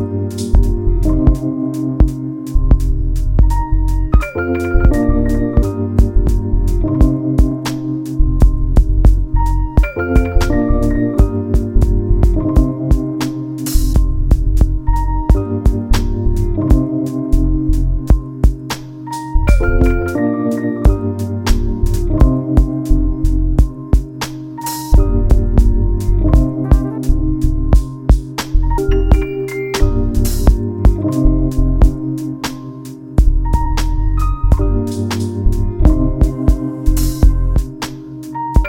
Bye.